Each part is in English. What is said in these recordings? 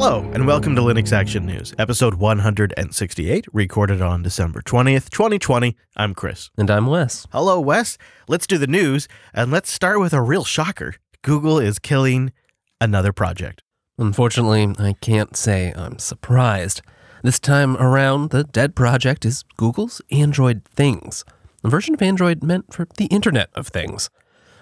Hello, and welcome to Linux Action News, episode 168, recorded on December 20th, 2020. I'm Chris. And I'm Wes. Hello, Wes. Let's do the news, and let's start with a real shocker. Google is killing another project. Unfortunately, I can't say I'm surprised. This time around, the dead project is Google's Android Things, a version of Android meant for the Internet of Things.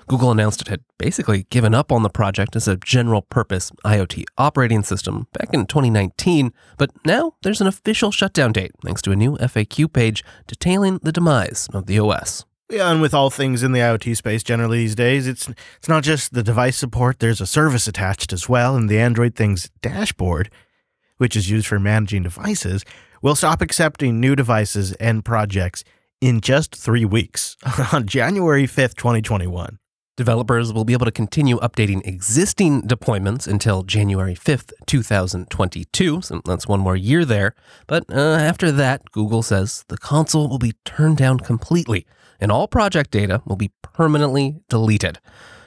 Google announced it had basically given up on the project as a general purpose IoT operating system back in 2019, but now there's an official shutdown date thanks to a new FAQ page detailing the demise of the OS. Yeah, and with all things in the IoT space generally these days, it's it's not just the device support, there's a service attached as well, and the Android Things dashboard, which is used for managing devices, will stop accepting new devices and projects in just 3 weeks on January 5th, 2021. Developers will be able to continue updating existing deployments until January 5th, 2022. So that's one more year there. But uh, after that, Google says the console will be turned down completely and all project data will be permanently deleted,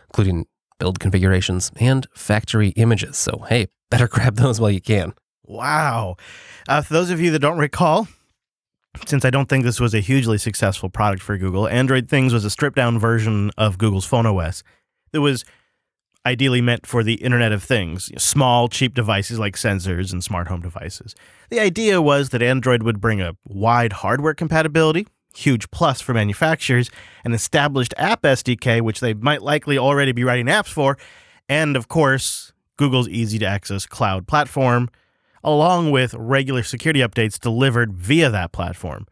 including build configurations and factory images. So, hey, better grab those while you can. Wow. Uh, for those of you that don't recall, since I don't think this was a hugely successful product for Google, Android Things was a stripped down version of Google's Phone OS that was ideally meant for the Internet of Things, small, cheap devices like sensors and smart home devices. The idea was that Android would bring a wide hardware compatibility, huge plus for manufacturers, an established app SDK, which they might likely already be writing apps for, and of course, Google's easy to access cloud platform along with regular security updates delivered via that platform.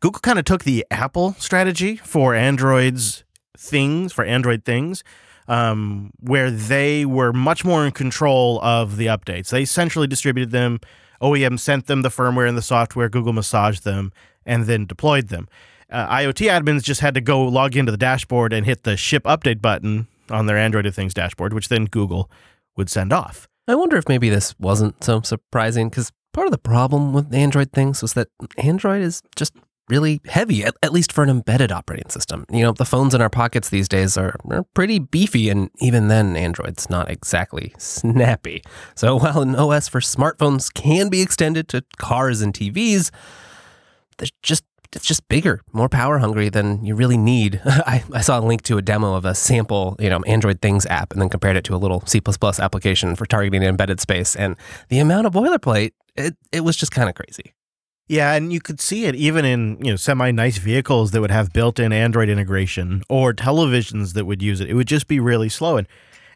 Google kind of took the Apple strategy for Android's things, for Android things, um, where they were much more in control of the updates. They centrally distributed them. OEM sent them the firmware and the software. Google massaged them and then deployed them. Uh, IoT admins just had to go log into the dashboard and hit the ship update button on their Android of Things dashboard, which then Google would send off. I wonder if maybe this wasn't so surprising because part of the problem with Android things was that Android is just really heavy, at, at, least for an embedded operating system. You know, the phones in our pockets these days are, are, pretty beefy, and even then, Android's not exactly snappy. So while an OS for smartphones can be extended to cars and TVs, there's just it's just bigger, more power hungry than you really need. I, I saw a link to a demo of a sample, you know, Android Things app, and then compared it to a little C application for targeting an embedded space, and the amount of boilerplate, it it was just kind of crazy. Yeah, and you could see it even in you know semi nice vehicles that would have built-in Android integration or televisions that would use it. It would just be really slow, and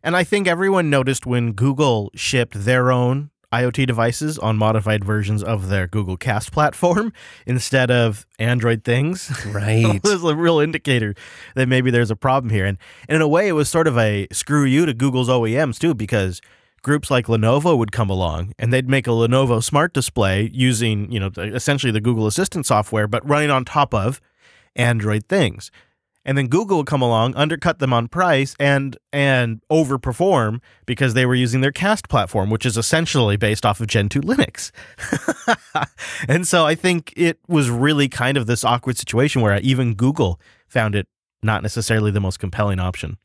and I think everyone noticed when Google shipped their own IoT devices on modified versions of their Google Cast platform instead of Android things. Right. it was a real indicator that maybe there's a problem here. And, and in a way, it was sort of a screw you to Google's OEMs too, because groups like Lenovo would come along and they'd make a Lenovo smart display using, you know, essentially the Google Assistant software, but running on top of Android things and then Google would come along, undercut them on price, and and overperform because they were using their Cast platform, which is essentially based off of Gentoo Linux. and so I think it was really kind of this awkward situation where even Google found it not necessarily the most compelling option.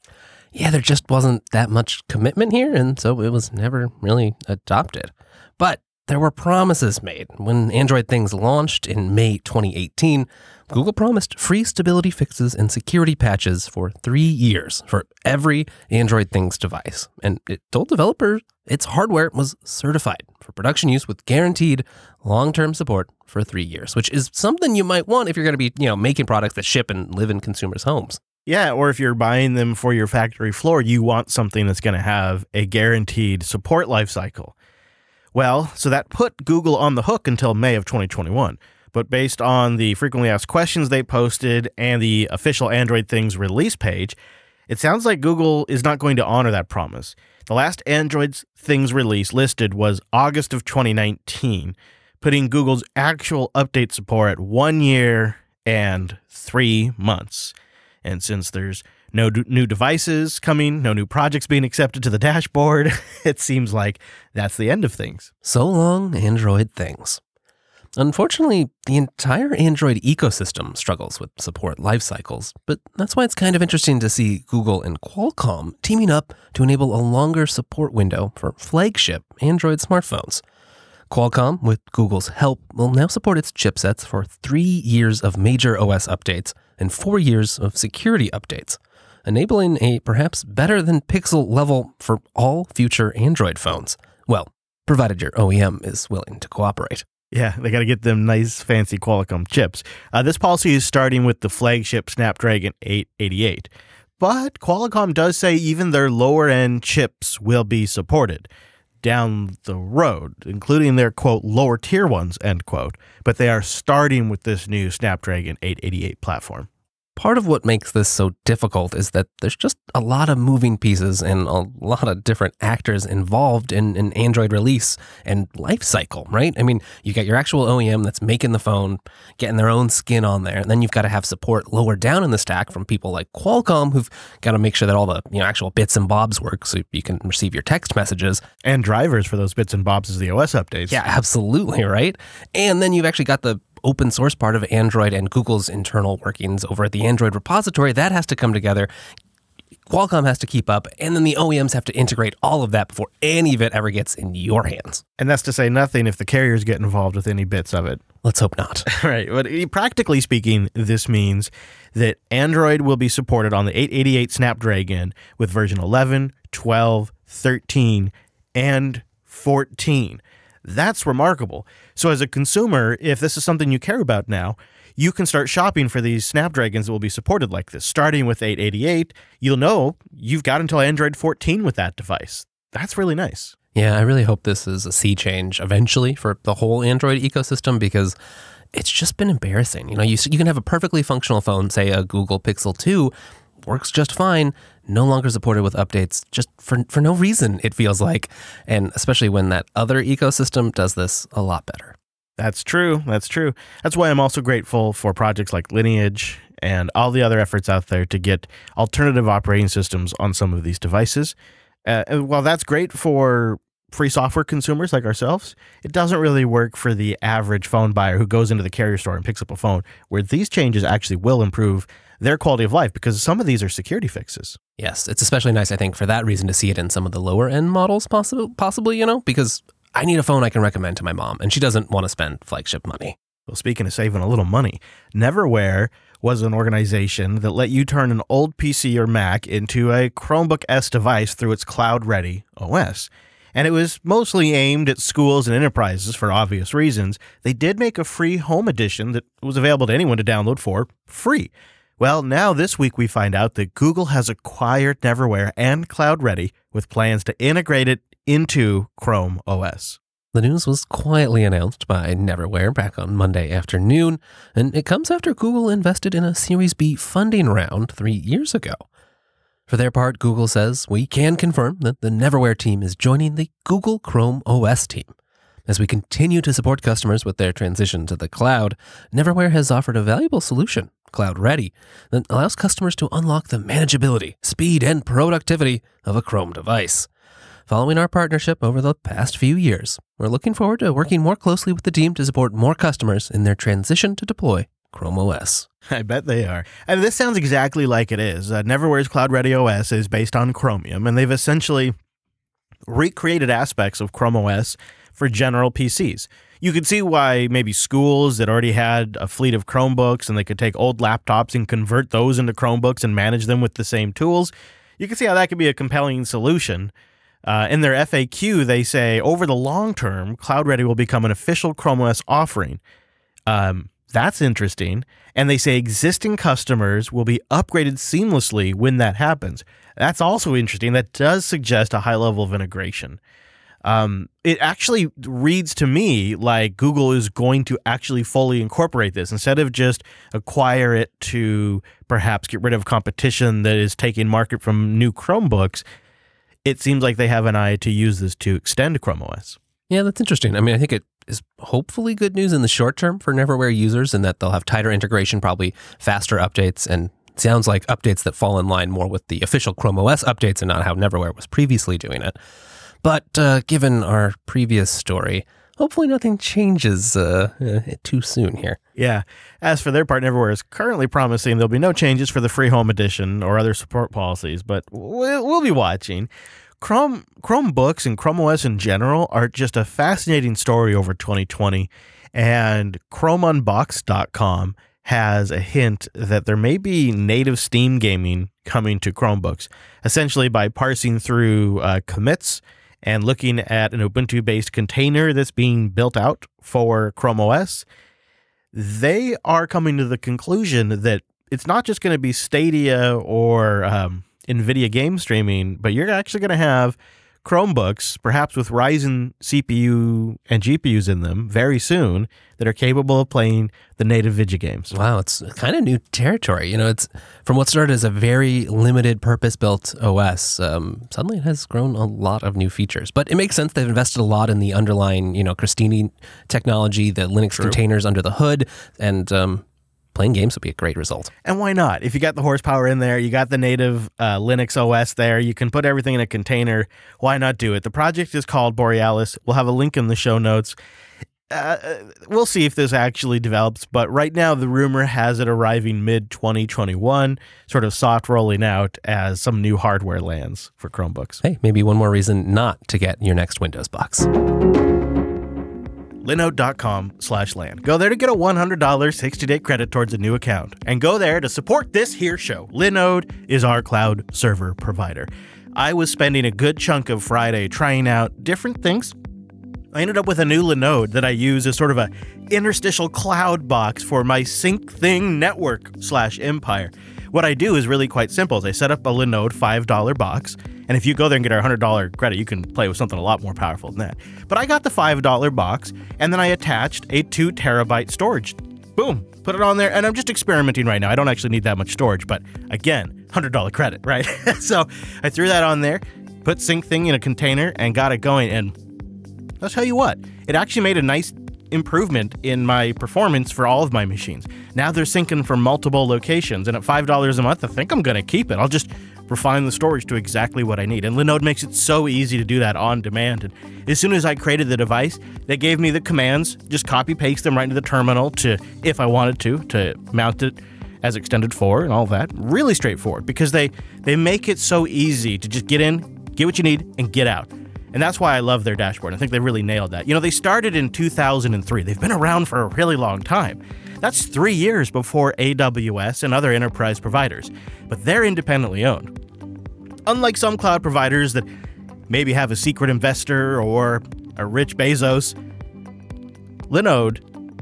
Yeah, there just wasn't that much commitment here, and so it was never really adopted. But there were promises made. When Android Things launched in May 2018, Google promised free stability fixes and security patches for three years for every Android Things device. And it told developers its hardware was certified for production use with guaranteed long-term support for three years, which is something you might want if you're going to be, you know, making products that ship and live in consumers' homes. Yeah, or if you're buying them for your factory floor, you want something that's going to have a guaranteed support lifecycle. Well, so that put Google on the hook until May of 2021. But based on the frequently asked questions they posted and the official Android Things release page, it sounds like Google is not going to honor that promise. The last Android Things release listed was August of 2019, putting Google's actual update support at one year and three months. And since there's no d- new devices coming, no new projects being accepted to the dashboard. it seems like that's the end of things. So long, Android things. Unfortunately, the entire Android ecosystem struggles with support life cycles, but that's why it's kind of interesting to see Google and Qualcomm teaming up to enable a longer support window for flagship Android smartphones. Qualcomm, with Google's help, will now support its chipsets for three years of major OS updates and four years of security updates, enabling a perhaps better than Pixel level for all future Android phones. Well, provided your OEM is willing to cooperate. Yeah, they got to get them nice, fancy Qualcomm chips. Uh, this policy is starting with the flagship Snapdragon 888. But Qualcomm does say even their lower end chips will be supported down the road, including their quote lower tier ones, end quote. But they are starting with this new Snapdragon 888 platform. Part of what makes this so difficult is that there's just a lot of moving pieces and a lot of different actors involved in an Android release and life cycle, right? I mean, you got your actual OEM that's making the phone, getting their own skin on there, and then you've got to have support lower down in the stack from people like Qualcomm who've got to make sure that all the, you know, actual bits and bobs work so you can receive your text messages and drivers for those bits and bobs as the OS updates. Yeah, absolutely, right? And then you've actually got the open source part of Android and Google's internal workings over at the Android repository. That has to come together. Qualcomm has to keep up, and then the OEMs have to integrate all of that before any of it ever gets in your hands. And that's to say nothing if the carriers get involved with any bits of it. Let's hope not. right. But eh, practically speaking, this means that Android will be supported on the 888 Snapdragon with version 11, 12, 13, and 14. That's remarkable. So, as a consumer, if this is something you care about now, you can start shopping for these Snapdragons that will be supported like this. Starting with 888, you'll know you've got until Android 14 with that device. That's really nice. Yeah, I really hope this is a sea change eventually for the whole Android ecosystem because it's just been embarrassing. You know, you, you can have a perfectly functional phone, say a Google Pixel 2, works just fine, no longer supported with updates just for, for no reason, it feels like. And especially when that other ecosystem does this a lot better. That's true. That's true. That's why I'm also grateful for projects like Lineage and all the other efforts out there to get alternative operating systems on some of these devices. Uh, while that's great for free software consumers like ourselves, it doesn't really work for the average phone buyer who goes into the carrier store and picks up a phone, where these changes actually will improve their quality of life because some of these are security fixes. Yes, it's especially nice, I think, for that reason to see it in some of the lower end models, possibly, possibly, you know, because I need a phone I can recommend to my mom, and she doesn't want to spend flagship money. Well, speaking of saving a little money, Neverware was an organization that let you turn an old PC or Mac into a Chromebook S device through its cloud ready OS. And it was mostly aimed at schools and enterprises for obvious reasons. They did make a free home edition that was available to anyone to download for free. Well, now this week we find out that Google has acquired Neverware and Cloud Ready with plans to integrate it into Chrome OS. The news was quietly announced by Neverware back on Monday afternoon, and it comes after Google invested in a Series B funding round three years ago. For their part, Google says, We can confirm that the Neverware team is joining the Google Chrome OS team. As we continue to support customers with their transition to the cloud, Neverware has offered a valuable solution cloud ready that allows customers to unlock the manageability, speed, and productivity of a Chrome device. Following our partnership over the past few years, we're looking forward to working more closely with the team to support more customers in their transition to deploy Chrome OS. I bet they are. And this sounds exactly like it is. Uh, Neverware's Cloud Ready OS is based on Chromium, and they've essentially recreated aspects of Chrome OS for general PCs you could see why maybe schools that already had a fleet of Chromebooks and they could take old laptops and convert those into Chromebooks and manage them with the same tools. You can see how that could be a compelling solution. Uh, in their FAQ, they say over the long term, Cloud Ready will become an official Chrome OS offering. Um, that's interesting. And they say existing customers will be upgraded seamlessly when that happens. That's also interesting. That does suggest a high level of integration. Um, it actually reads to me like Google is going to actually fully incorporate this instead of just acquire it to perhaps get rid of competition that is taking market from new Chromebooks. It seems like they have an eye to use this to extend Chrome OS. Yeah, that's interesting. I mean, I think it is hopefully good news in the short term for Neverware users in that they'll have tighter integration, probably faster updates, and sounds like updates that fall in line more with the official Chrome OS updates and not how Neverware was previously doing it. But uh, given our previous story, hopefully nothing changes uh, uh, too soon here. Yeah. As for their part, Neverware is currently promising there'll be no changes for the free home edition or other support policies, but we'll, we'll be watching. Chrome Chromebooks and Chrome OS in general are just a fascinating story over 2020, and ChromeUnbox.com has a hint that there may be native Steam gaming coming to Chromebooks, essentially by parsing through uh, commits and looking at an Ubuntu based container that's being built out for Chrome OS. They are coming to the conclusion that it's not just going to be Stadia or um, NVIDIA game streaming, but you're actually going to have Chromebooks, perhaps with Ryzen CPU and GPUs in them, very soon that are capable of playing the native video games. Wow, it's kind of new territory. You know, it's from what started as a very limited purpose-built OS. Um, suddenly, it has grown a lot of new features. But it makes sense they've invested a lot in the underlying, you know, Crostini technology, the Linux True. containers under the hood, and um, playing games would be a great result. And why not? If you got the horsepower in there, you got the native uh, Linux OS there, you can put everything in a container. Why not do it? The project is called Borealis. We'll have a link in the show notes. Uh, we'll see if this actually develops, but right now the rumor has it arriving mid 2021, sort of soft rolling out as some new hardware lands for Chromebooks. Hey, maybe one more reason not to get your next Windows box. linode.com slash land. Go there to get a $100 60-day credit towards a new account. And go there to support this here show. Linode is our cloud server provider. I was spending a good chunk of Friday trying out different things. I ended up with a new Linode that I use as sort of a interstitial cloud box for my Syncthing network slash empire. What I do is really quite simple. Is I set up a Linode $5 box, and if you go there and get our $100 credit, you can play with something a lot more powerful than that. But I got the $5 box, and then I attached a 2 terabyte storage. Boom, put it on there, and I'm just experimenting right now. I don't actually need that much storage, but again, $100 credit, right? so I threw that on there, put Syncthing in a container, and got it going. And I'll tell you what, it actually made a nice improvement in my performance for all of my machines. Now they're syncing from multiple locations, and at $5 a month, I think I'm going to keep it. I'll just refine the storage to exactly what I need. And Linode makes it so easy to do that on demand. And as soon as I created the device, they gave me the commands, just copy paste them right into the terminal to, if I wanted to, to mount it as extended 4 and all that. Really straightforward because they they make it so easy to just get in, get what you need, and get out. And that's why I love their dashboard. I think they really nailed that. You know, they started in 2003. They've been around for a really long time. That's three years before AWS and other enterprise providers, but they're independently owned. Unlike some cloud providers that maybe have a secret investor or a rich Bezos, Linode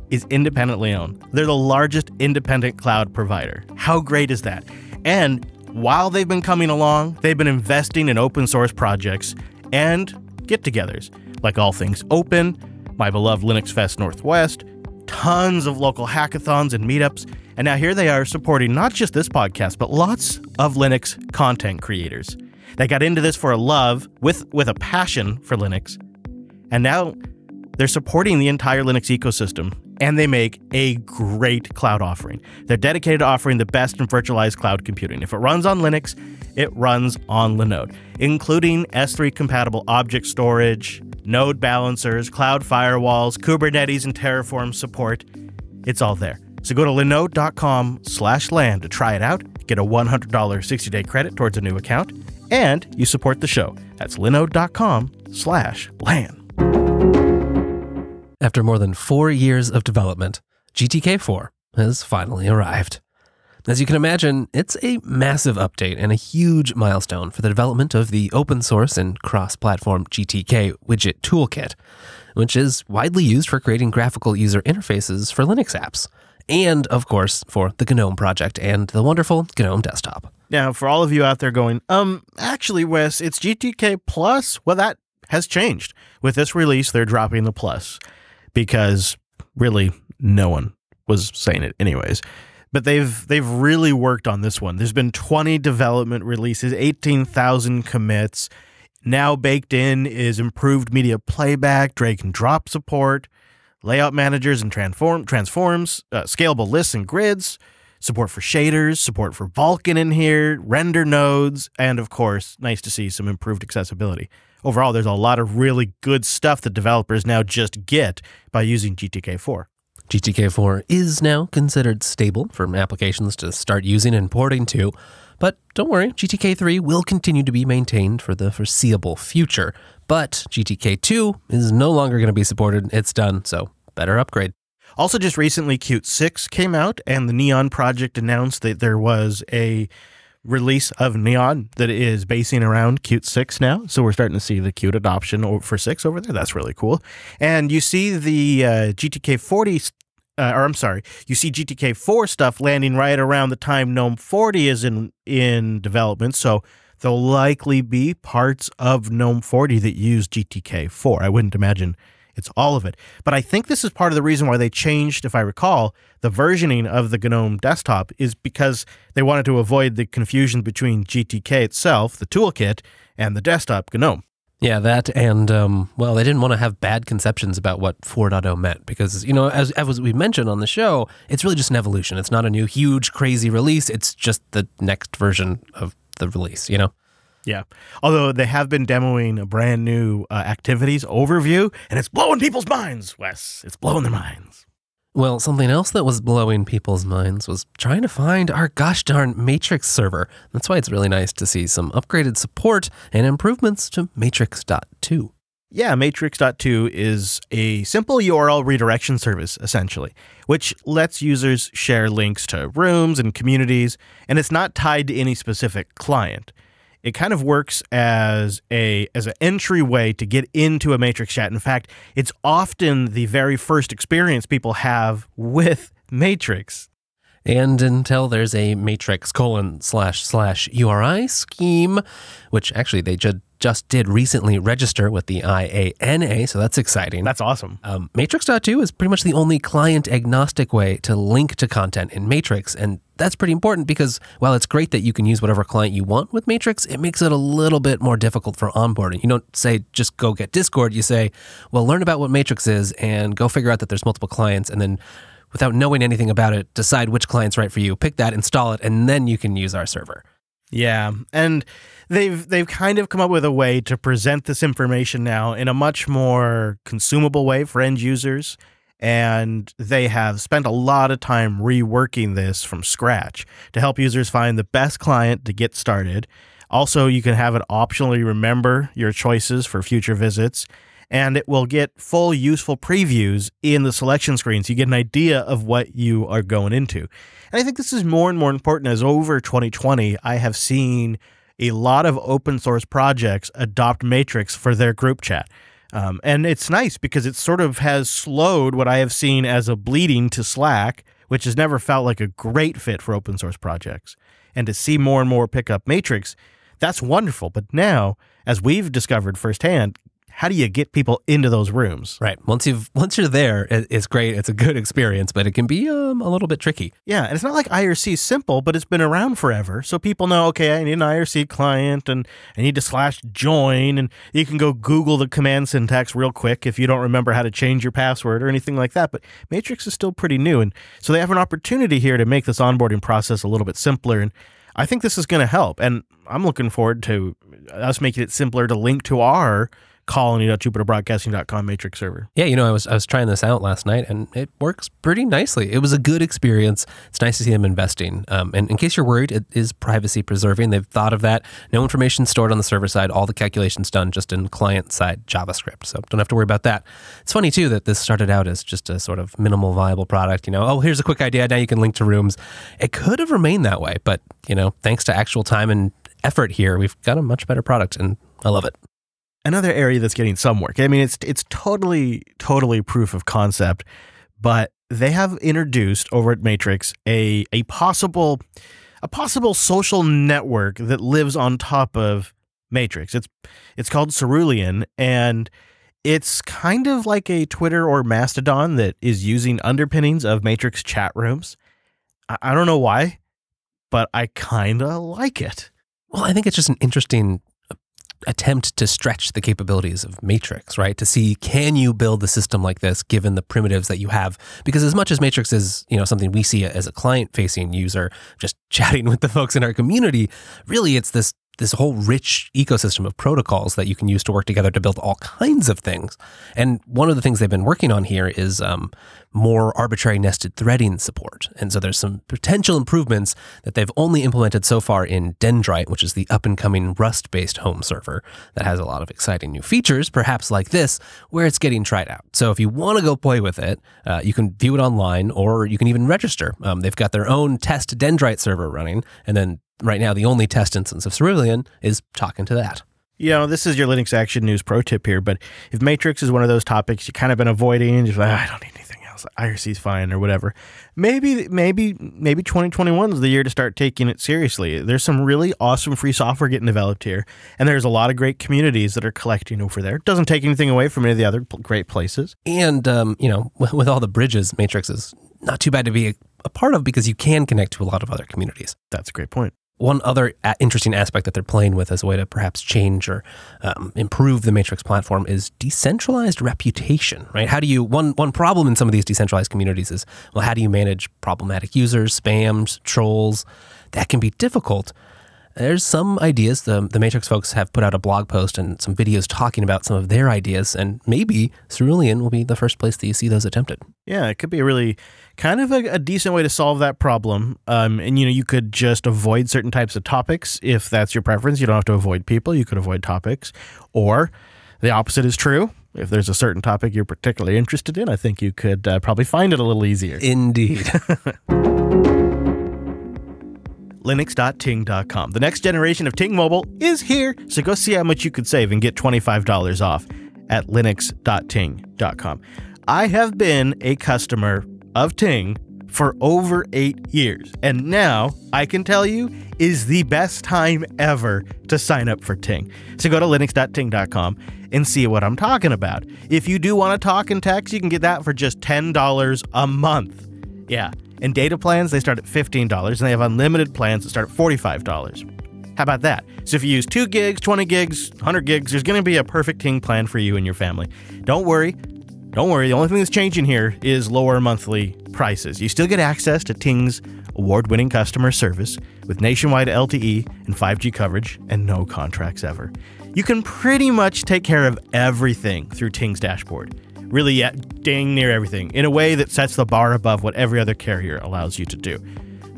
is independently owned. They're the largest independent cloud provider. How great is that? And while they've been coming along, they've been investing in open source projects and get togethers, like all things open, my beloved Linux Fest Northwest, tons of local hackathons and meetups, and now here they are supporting not just this podcast, but lots of Linux content creators. They got into this for a love with, with a passion for Linux, and now they're supporting the entire Linux ecosystem, and they make a great cloud offering. They're dedicated to offering the best in virtualized cloud computing. If it runs on Linux, it runs on Linode, including S3 compatible object storage, node balancers, cloud firewalls, Kubernetes, and Terraform support. It's all there. So go to linode.com slash land to try it out, get a $100 60-day credit towards a new account, and you support the show. That's linode.com slash land. After more than four years of development, GTK 4 has finally arrived. As you can imagine, it's a massive update and a huge milestone for the development of the open source and cross platform GTK widget toolkit, which is widely used for creating graphical user interfaces for Linux apps, and of course for the GNOME project and the wonderful GNOME desktop. Now, for all of you out there going, um, actually, Wes, it's GTK Plus. Well, that has changed. With this release, they're dropping the plus because really no one was saying it anyways. But they've they've really worked on this one. There's been 20 development releases, 18,000 commits. Now baked in is improved media playback, drag and drop support, layout managers and transform transforms, uh, scalable lists and grids, support for shaders, support for Vulkan in here, render nodes, and of course, nice to see some improved accessibility. overall, there's a lot of really good stuff that developers now just get by using GTK4. GTK4 is now considered stable for applications to start using and porting to, but don't worry, GTK3 will continue to be maintained for the foreseeable future. But GTK2 is no longer going to be supported. It's done, so better upgrade. Also, just recently, Qt 6 came out, and the Neon project announced that there was a release of Neon that is basing around Qt 6 now. So we're starting to see the Qt adoption for 6 over there. That's really cool. And you see the uh, GTK 40, uh, or I'm sorry, you see GTK 4 stuff landing right around the time GNOME 40 is in, in development. So there'll likely be parts of GNOME 40 that use GTK 4. I wouldn't imagine it's all of it. But I think this is part of the reason why they changed, if I recall, the versioning of the GNOME desktop is because they wanted to avoid the confusion between GTK itself, the toolkit, and the desktop GNOME. Yeah, that and um, well, they didn't want to have bad conceptions about what 4.0 meant because you know, as as we mentioned on the show, it's really just an evolution. It's not a new huge crazy release. It's just the next version of the release. You know. Yeah. Although they have been demoing a brand new uh, activities overview, and it's blowing people's minds, Wes. It's blowing their minds. Well, something else that was blowing people's minds was trying to find our gosh darn Matrix server. That's why it's really nice to see some upgraded support and improvements to Matrix.to. Yeah, Matrix.to is a simple URL redirection service, essentially, which lets users share links to rooms and communities, and it's not tied to any specific client it kind of works as a as an entryway to get into a matrix chat. In fact, it's often the very first experience people have with matrix. And until there's a matrix colon slash slash URI scheme, which actually they just just did recently register with the IANA, so that's exciting. That's awesome. Um, Matrix.to is pretty much the only client agnostic way to link to content in Matrix, and that's pretty important because while it's great that you can use whatever client you want with Matrix, it makes it a little bit more difficult for onboarding. You don't say just go get Discord, you say, well, learn about what Matrix is and go figure out that there's multiple clients and then without knowing anything about it, decide which client's right for you, pick that, install it, and then you can use our server. Yeah, and they've they've kind of come up with a way to present this information now in a much more consumable way for end users. And they have spent a lot of time reworking this from scratch to help users find the best client to get started. Also, you can have it optionally remember your choices for future visits, and it will get full useful previews in the selection screen so you get an idea of what you are going into. And I think this is more and more important as over 2020, I have seen a lot of open source projects adopt Matrix for their group chat. Um, and it's nice because it sort of has slowed what I have seen as a bleeding to Slack, which has never felt like a great fit for open source projects. And to see more and more pick up Matrix, that's wonderful. But now, as we've discovered firsthand, how do you get people into those rooms? Right. Once you've once you're there, it's great. It's a good experience, but it can be um, a little bit tricky. Yeah, and it's not like IRC is simple, but it's been around forever, so people know. Okay, I need an IRC client, and I need to slash join, and you can go Google the command syntax real quick if you don't remember how to change your password or anything like that. But Matrix is still pretty new, and so they have an opportunity here to make this onboarding process a little bit simpler and. I think this is going to help, and I'm looking forward to us making it simpler to link to our colony.jupiterbroadcasting.com matrix server. Yeah, you know, I was I was trying this out last night and it works pretty nicely. It was a good experience. It's nice to see them investing. Um, and in case you're worried, it is privacy preserving. They've thought of that. No information stored on the server side. All the calculations done just in client side JavaScript. So don't have to worry about that. It's funny too that this started out as just a sort of minimal viable product. You know, oh here's a quick idea. Now you can link to rooms. It could have remained that way, but you know, thanks to actual time and effort here, we've got a much better product, and I love it another area that's getting some work. I mean, it's it's totally totally proof of concept, but they have introduced over at Matrix a a possible a possible social network that lives on top of Matrix. It's it's called Cerulean and it's kind of like a Twitter or Mastodon that is using underpinnings of Matrix chat rooms. I, I don't know why, but I kind of like it. Well, I think it's just an interesting attempt to stretch the capabilities of Matrix, right? To see can you build a system like this given the primitives that you have? Because as much as Matrix is, you know, something we see as a client-facing user, just chatting with the folks in our community, really it's this this whole rich ecosystem of protocols that you can use to work together to build all kinds of things. And one of the things they've been working on here is um, more arbitrary nested threading support. And so there's some potential improvements that they've only implemented so far in Dendrite, which is the up and coming Rust based home server that has a lot of exciting new features, perhaps like this, where it's getting tried out. So if you want to go play with it, uh, you can view it online or you can even register. Um, they've got their own test Dendrite server running, and then right now the only test instance of Cerulean is talking to that. You know, this is your Linux Action News pro tip here, but if Matrix is one of those topics you've kind of been avoiding, just like, "Ah, I don't need anything else. IRC's fine or whatever. Maybe, maybe, maybe 2021 is the year to start taking it seriously. There's some really awesome free software getting developed here, and there's a lot of great communities that are collecting over there. It Doesn't take anything away from any of the other great places. And, um, you know, with, with all the bridges, Matrix is not too bad to be a part of because you can connect to a lot of other communities. That's a great point. One other interesting aspect that they're playing with as a way to perhaps change or um, improve the Matrix platform is decentralized reputation, right? How do you, one, one problem in some of these decentralized communities is, well, how do you manage problematic users, spams, trolls? That can be difficult. There's some ideas. The, the Matrix folks have put out a blog post and some videos talking about some of their ideas, and maybe Cerulean will be the first place that you see those attempted. Yeah, it could be a really kind of a, a decent way to solve that problem. Um, and you know, you could just avoid certain types of topics if that's your preference. You don't have to avoid people. You could avoid topics, or the opposite is true. If there's a certain topic you're particularly interested in, I think you could uh, probably find it a little easier. Indeed. Linux.ting.com. The next generation of Ting Mobile is here, so go see how much you could save and get $25 off at Linux.ting.com. I have been a customer of Ting for over eight years, and now I can tell you is the best time ever to sign up for Ting. So go to Linux.ting.com and see what I'm talking about. If you do want to talk and text, you can get that for just $10 a month. Yeah. And data plans, they start at $15, and they have unlimited plans that start at $45. How about that? So if you use 2 gigs, 20 gigs, 100 gigs, there's going to be a perfect Ting plan for you and your family. Don't worry. Don't worry. The only thing that's changing here is lower monthly prices. You still get access to Ting's award winning customer service with nationwide LTE and 5G coverage and no contracts ever. You can pretty much take care of everything through Ting's dashboard really dang near everything in a way that sets the bar above what every other carrier allows you to do.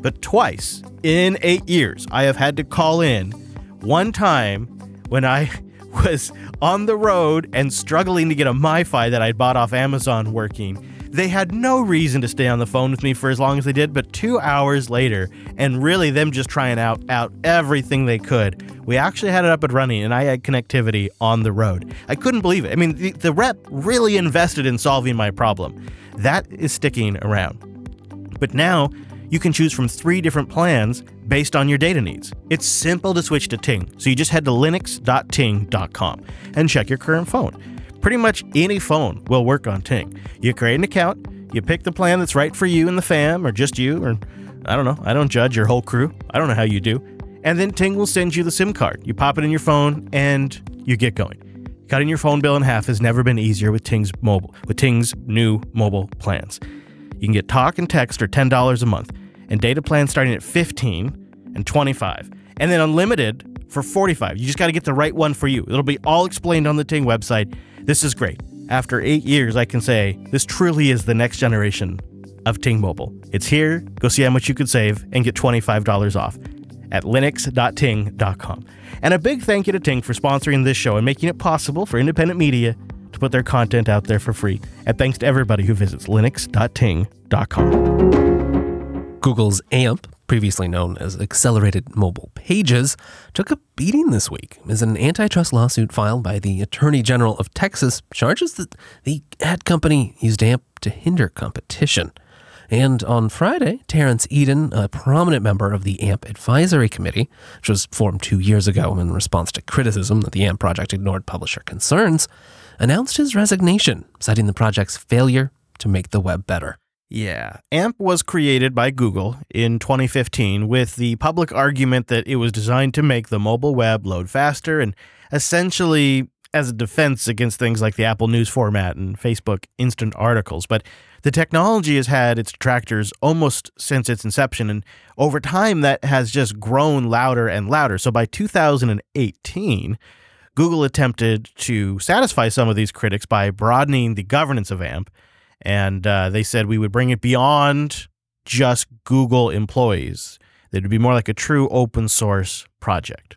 But twice in eight years, I have had to call in. One time when I was on the road and struggling to get a MiFi that I'd bought off Amazon working. They had no reason to stay on the phone with me for as long as they did, but two hours later, and really them just trying out out everything they could, we actually had it up and running, and I had connectivity on the road. I couldn't believe it. I mean, the, the rep really invested in solving my problem. That is sticking around. But now you can choose from three different plans based on your data needs. It's simple to switch to Ting, so you just head to linux.ting.com and check your current phone. Pretty much any phone will work on Ting. You create an account, you pick the plan that's right for you and the fam, or just you, or I don't know, I don't judge your whole crew. I don't know how you do. And then Ting will send you the SIM card. You pop it in your phone and you get going. Cutting your phone bill in half has never been easier with Ting's mobile, with Ting's new mobile plans. You can get talk and text for $10 a month, and data plans starting at 15 and 25, and then unlimited for 45. You just got to get the right one for you. It'll be all explained on the Ting website. This is great. After 8 years, I can say this truly is the next generation of Ting Mobile. It's here. Go see how much you could save and get $25 off at linux.ting.com. And a big thank you to Ting for sponsoring this show and making it possible for independent media to put their content out there for free. And thanks to everybody who visits linux.ting.com. Google's AMP, previously known as Accelerated Mobile Pages, took a beating this week as an antitrust lawsuit filed by the Attorney General of Texas charges that the ad company used AMP to hinder competition. And on Friday, Terence Eden, a prominent member of the AMP Advisory Committee, which was formed two years ago in response to criticism that the AMP project ignored publisher concerns, announced his resignation, citing the project's failure to make the web better. Yeah. AMP was created by Google in 2015 with the public argument that it was designed to make the mobile web load faster and essentially as a defense against things like the Apple News format and Facebook instant articles. But the technology has had its detractors almost since its inception. And over time, that has just grown louder and louder. So by 2018, Google attempted to satisfy some of these critics by broadening the governance of AMP. And uh, they said we would bring it beyond just Google employees. It would be more like a true open source project.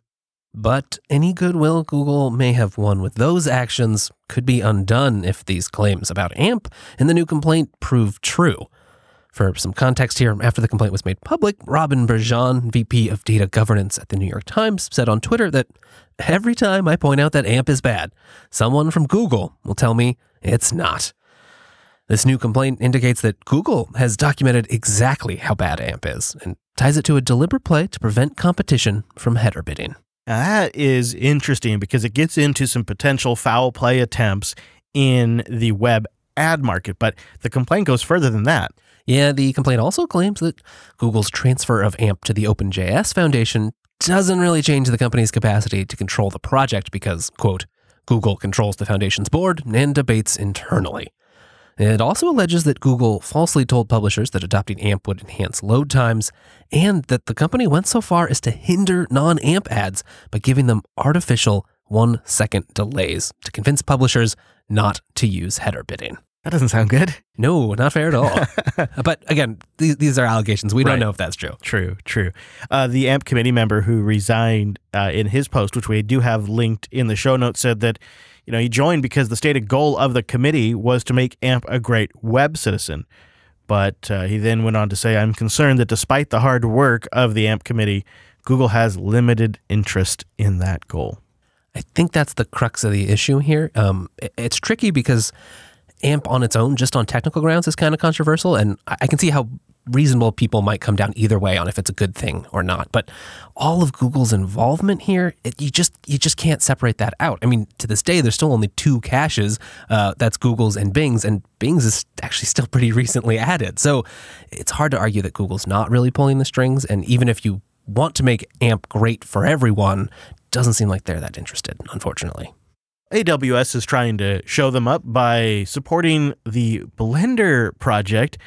But any goodwill Google may have won with those actions could be undone if these claims about AMP in the new complaint prove true. For some context here, after the complaint was made public, Robin Berjon, VP of Data Governance at the New York Times, said on Twitter that every time I point out that AMP is bad, someone from Google will tell me it's not. This new complaint indicates that Google has documented exactly how bad AMP is and ties it to a deliberate play to prevent competition from header bidding. Now, that is interesting because it gets into some potential foul play attempts in the web ad market, but the complaint goes further than that. Yeah, the complaint also claims that Google's transfer of AMP to the OpenJS Foundation doesn't really change the company's capacity to control the project because, quote, Google controls the foundation's board and debates internally. It also alleges that Google falsely told publishers that adopting AMP would enhance load times, and that the company went so far as to hinder non AMP ads by giving them artificial one second delays to convince publishers not to use header bidding. That doesn't sound good. No, not fair at all. but again, these, these are allegations. We Right. don't know if that's true. True, true. Uh, the AMP committee member who resigned uh, in his post, which we do have linked in the show notes, said that you know he joined because the stated goal of the committee was to make AMP a great web citizen. But uh, he then went on to say, "I'm concerned that despite the hard work of the AMP committee, Google has limited interest in that goal." I think that's the crux of the issue here. Um, it's tricky because AMP on its own, just on technical grounds, is kind of controversial, and I I can see how reasonable people might come down either way on if it's a good thing or not. But all of Google's involvement here, it, you just you just can't separate that out. I mean, to this day, there's still only two caches. Uh, that's Google's and Bing's, and Bing's is actually still pretty recently added. So it's hard to argue that Google's not really pulling the strings. And even if you want to make AMP great for everyone, doesn't seem like they're that interested, unfortunately. AWS is trying to show them up by supporting the Blender project.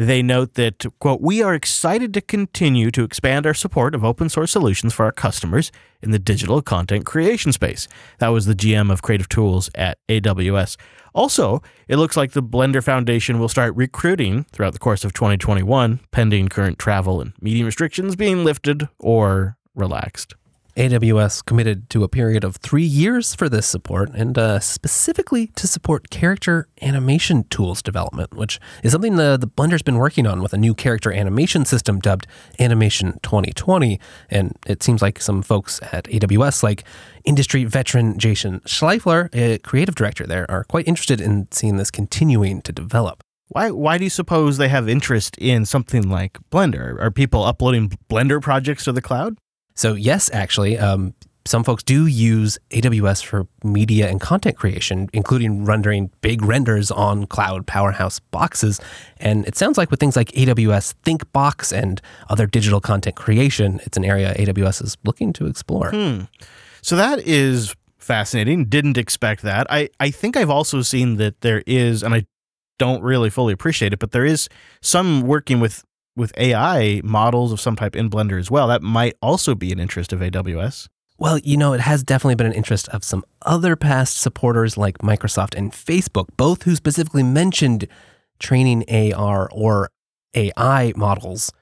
They note that, quote, we are excited to continue to expand our support of open source solutions for our customers in the digital content creation space. That was the GM of Creative Tools at AWS. Also, it looks like the Blender Foundation will start recruiting throughout the course of 2021, pending current travel and meeting restrictions being lifted or relaxed. AWS committed to a period of three years for this support and uh, specifically to support character animation tools development, which is something the, the Blender's been working on with a new character animation system dubbed Animation 2020. And it seems like some folks at AWS, like industry veteran Jason Schleifer, a creative director there, are quite interested in seeing this continuing to develop. Why why do you suppose they have interest in something like Blender? Are people uploading Blender projects to the cloud? So, yes, actually, um, some folks do use AWS for media and content creation, including rendering big renders on cloud powerhouse boxes. And it sounds like with things like AWS ThinkBox and other digital content creation, it's an area AWS is looking to explore. Hmm. So that is fascinating. Didn't expect that. I, I think I've also seen that there is, and I don't really fully appreciate it, but there is some working with with AI models of some type in Blender as well. That might also be an interest of AWS. Well, you know, it has definitely been an interest of some other past supporters like Microsoft and Facebook, both who specifically mentioned training AR or AI models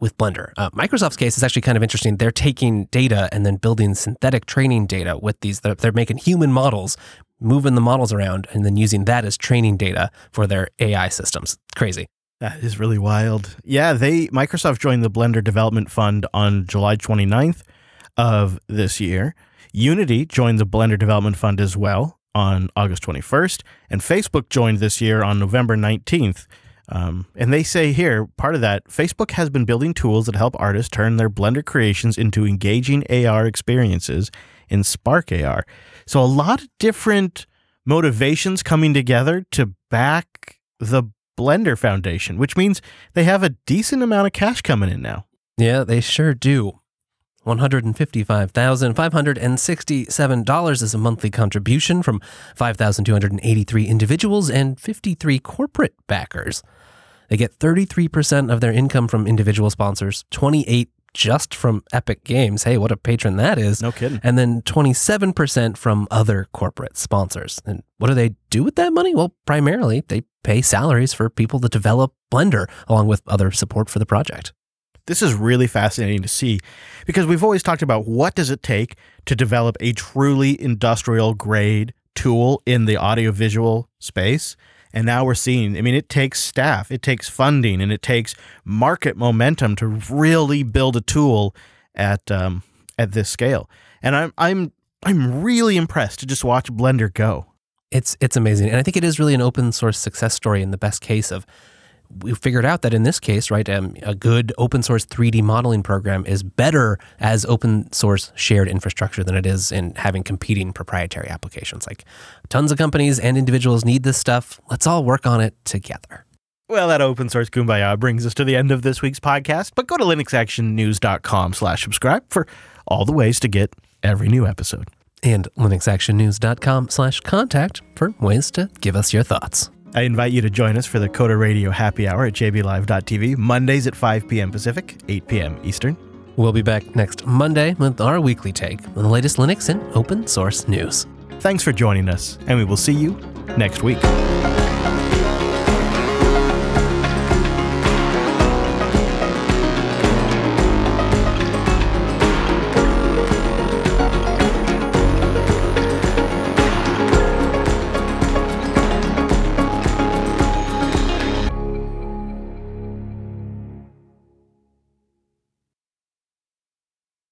with Blender. Uh, Microsoft's case is actually kind of interesting. They're taking data and then building synthetic training data with these. They're, they're making human models, moving the models around, and then using that as training data for their AI systems. Crazy. That is really wild. Yeah, they Microsoft joined the Blender Development Fund on July 29th of this year. Unity joined the Blender Development Fund as well on August 21st, and Facebook joined this year on November 19th. Um, and they say here, part of that, Facebook has been building tools that help artists turn their Blender creations into engaging AR experiences in Spark AR. So a lot of different motivations coming together to back the Blender Foundation, which means they have a decent amount of cash coming in now. Yeah, they sure do. $155,567 is a monthly contribution from 5,283 individuals and 53 corporate backers. They get 33% of their income from individual sponsors, 28 just from Epic Games. Hey, what a patron that is. No kidding. And then 27% from other corporate sponsors. And what do they do with that money? Well, primarily they pay salaries for people to develop Blender along with other support for the project. This is really fascinating to see because we've always talked about what does it take to develop a truly industrial grade tool in the audiovisual space. And now we're seeing, I mean, it takes staff, it takes funding, and it takes market momentum to really build a tool at um, at this scale. And I'm I'm I'm really impressed to just watch Blender go. It's it's amazing, and I think it is really an open source success story in the best case of we figured out that in this case, right, um, a good open source 3D modeling program is better as open source shared infrastructure than it is in having competing proprietary applications. Like tons of companies and individuals need this stuff. Let's all work on it together. Well, that open source kumbaya brings us to the end of this week's podcast, but go to linuxactionnews.com slash subscribe for all the ways to get every new episode. And linuxactionnews.com slash contact for ways to give us your thoughts. I invite you to join us for the Coder Radio Happy Hour at jblive.tv, Mondays at 5 p.m. Pacific, 8 p.m. Eastern. We'll be back next Monday with our weekly take on the latest Linux and open source news. Thanks for joining us, and we will see you next week.